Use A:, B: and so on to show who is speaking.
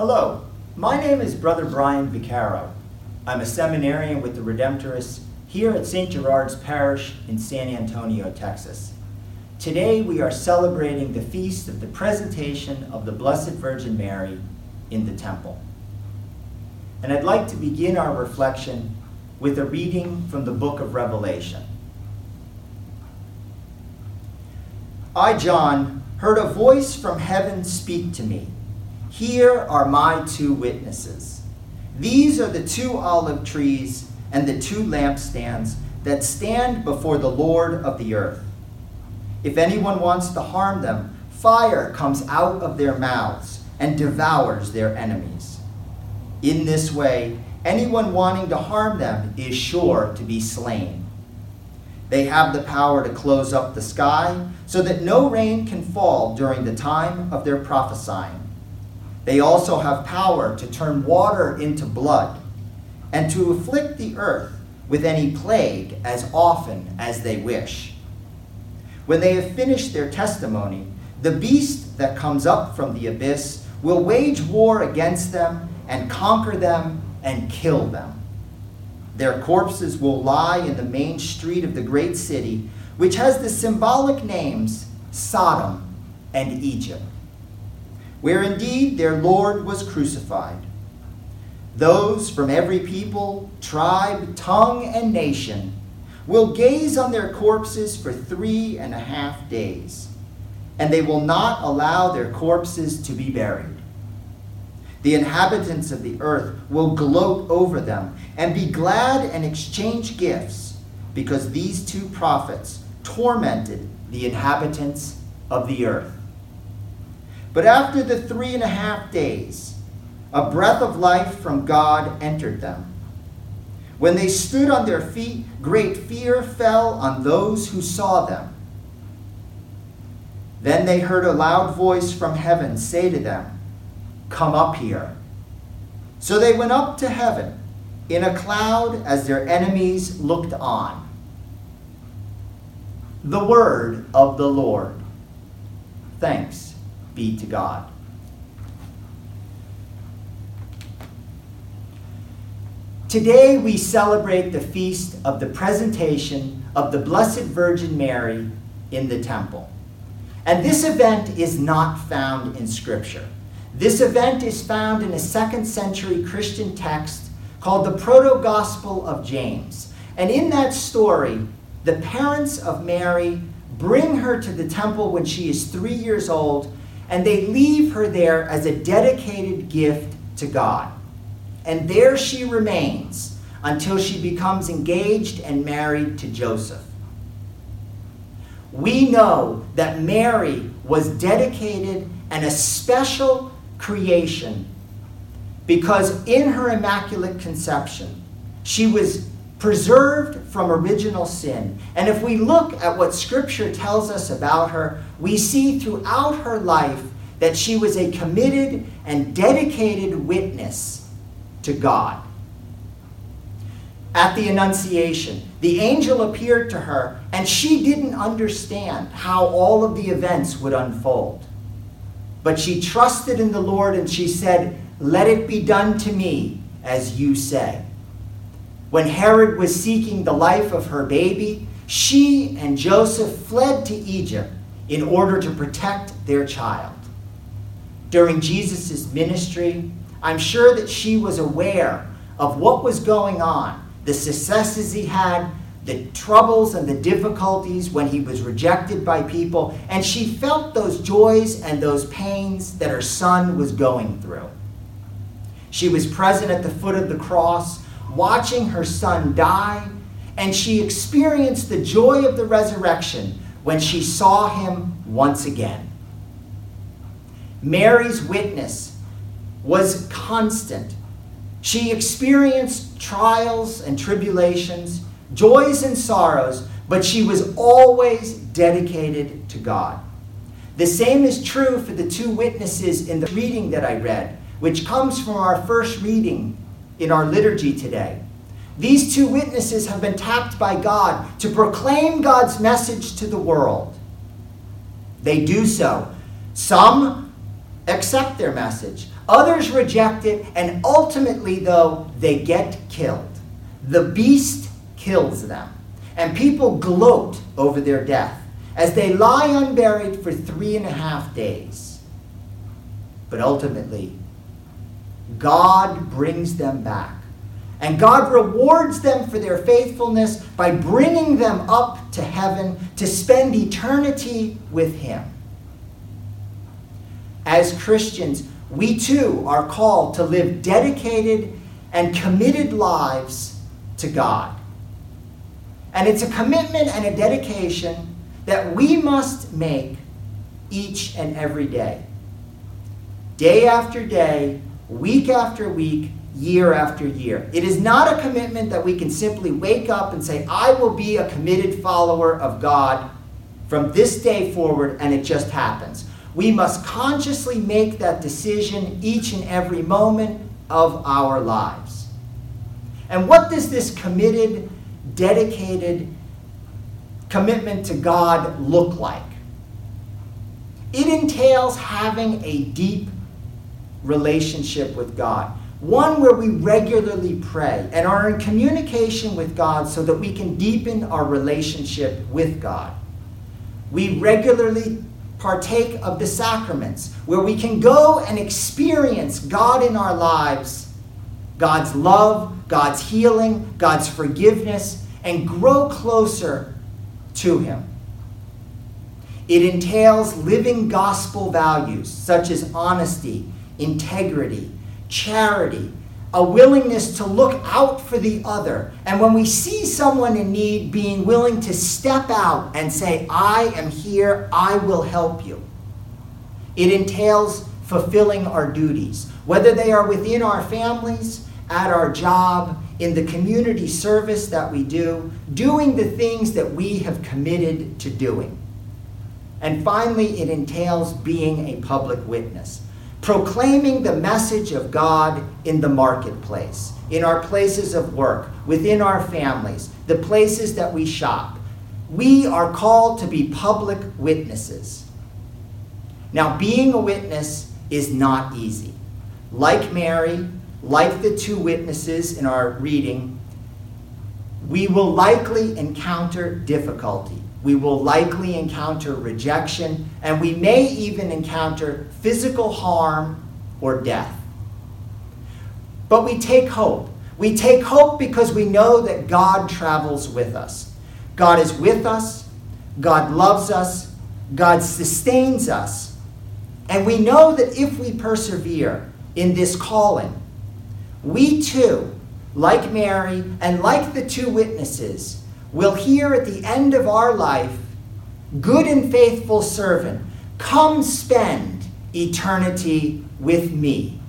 A: Hello, my name is Brother Brian Vicaro. I'm a seminarian with the Redemptorists here at St. Gerard's Parish in San Antonio, Texas. Today we are celebrating the feast of the presentation of the Blessed Virgin Mary in the temple. And I'd like to begin our reflection with a reading from the book of Revelation. I, John, heard a voice from heaven speak to me. Here are my two witnesses. These are the two olive trees and the two lampstands that stand before the Lord of the earth. If anyone wants to harm them, fire comes out of their mouths and devours their enemies. In this way, anyone wanting to harm them is sure to be slain. They have the power to close up the sky so that no rain can fall during the time of their prophesying. They also have power to turn water into blood and to afflict the earth with any plague as often as they wish. When they have finished their testimony, the beast that comes up from the abyss will wage war against them and conquer them and kill them. Their corpses will lie in the main street of the great city, which has the symbolic names Sodom and Egypt where indeed their Lord was crucified. Those from every people, tribe, tongue, and nation will gaze on their corpses for three and a half days, and they will not allow their corpses to be buried. The inhabitants of the earth will gloat over them and be glad and exchange gifts because these two prophets tormented the inhabitants of the earth. But after the three and a half days, a breath of life from God entered them. When they stood on their feet, great fear fell on those who saw them. Then they heard a loud voice from heaven say to them, Come up here. So they went up to heaven in a cloud as their enemies looked on. The word of the Lord. Thanks be to God. Today we celebrate the feast of the presentation of the Blessed Virgin Mary in the temple. And this event is not found in Scripture. This event is found in a second century Christian text called the Proto Gospel of James. And in that story, the parents of Mary bring her to the temple when she is three years old and they leave her there as a dedicated gift to God. And there she remains until she becomes engaged and married to Joseph. We know that Mary was dedicated and a special creation because in her Immaculate Conception, she was preserved from original sin. And if we look at what Scripture tells us about her, we see throughout her life that she was a committed and dedicated witness to God. At the Annunciation, the angel appeared to her, and she didn't understand how all of the events would unfold. But she trusted in the Lord and she said, Let it be done to me as you say. When Herod was seeking the life of her baby, she and Joseph fled to Egypt in order to protect their child. During Jesus' ministry, I'm sure that she was aware of what was going on, the successes he had, the troubles and the difficulties when he was rejected by people, and she felt those joys and those pains that her son was going through. She was present at the foot of the cross watching her son die, and she experienced the joy of the resurrection when she saw him once again. Mary's witness was constant. She experienced trials and tribulations, joys and sorrows, but she was always dedicated to God. The same is true for the two witnesses in the reading that I read, which comes from our first reading in our liturgy today. These two witnesses have been tapped by God to proclaim God's message to the world. They do so, some accept their message. Others reject it, and ultimately, though, they get killed. The beast kills them, and people gloat over their death as they lie unburied for three and a half days. But ultimately, God brings them back. And God rewards them for their faithfulness by bringing them up to heaven to spend eternity with Him. As Christians, we too are called to live dedicated and committed lives to God. And it's a commitment and a dedication that we must make each and every day. Day after day, week after week, year after year. It is not a commitment that we can simply wake up and say, I will be a committed follower of God from this day forward, and it just happens. We must consciously make that decision each and every moment of our lives. And what does this committed, dedicated commitment to God look like? It entails having a deep relationship with God, one where we regularly pray and are in communication with God so that we can deepen our relationship with God. We regularly partake of the sacraments, where we can go and experience God in our lives, God's love, God's healing, God's forgiveness, and grow closer to Him. It entails living gospel values such as honesty, integrity, charity, a willingness to look out for the other. And when we see someone in need, being willing to step out and say, I am here, I will help you. It entails fulfilling our duties, whether they are within our families, at our job, in the community service that we do, doing the things that we have committed to doing. And finally, it entails being a public witness proclaiming the message of God in the marketplace, in our places of work, within our families, the places that we shop. We are called to be public witnesses. Now, being a witness is not easy. Like Mary, like the two witnesses in our reading, we will likely encounter difficulty we will likely encounter rejection, and we may even encounter physical harm or death. But we take hope. We take hope because we know that God travels with us. God is with us, God loves us, God sustains us. And we know that if we persevere in this calling, we too, like Mary and like the two witnesses, will hear at the end of our life, Good and faithful servant, come spend eternity with me.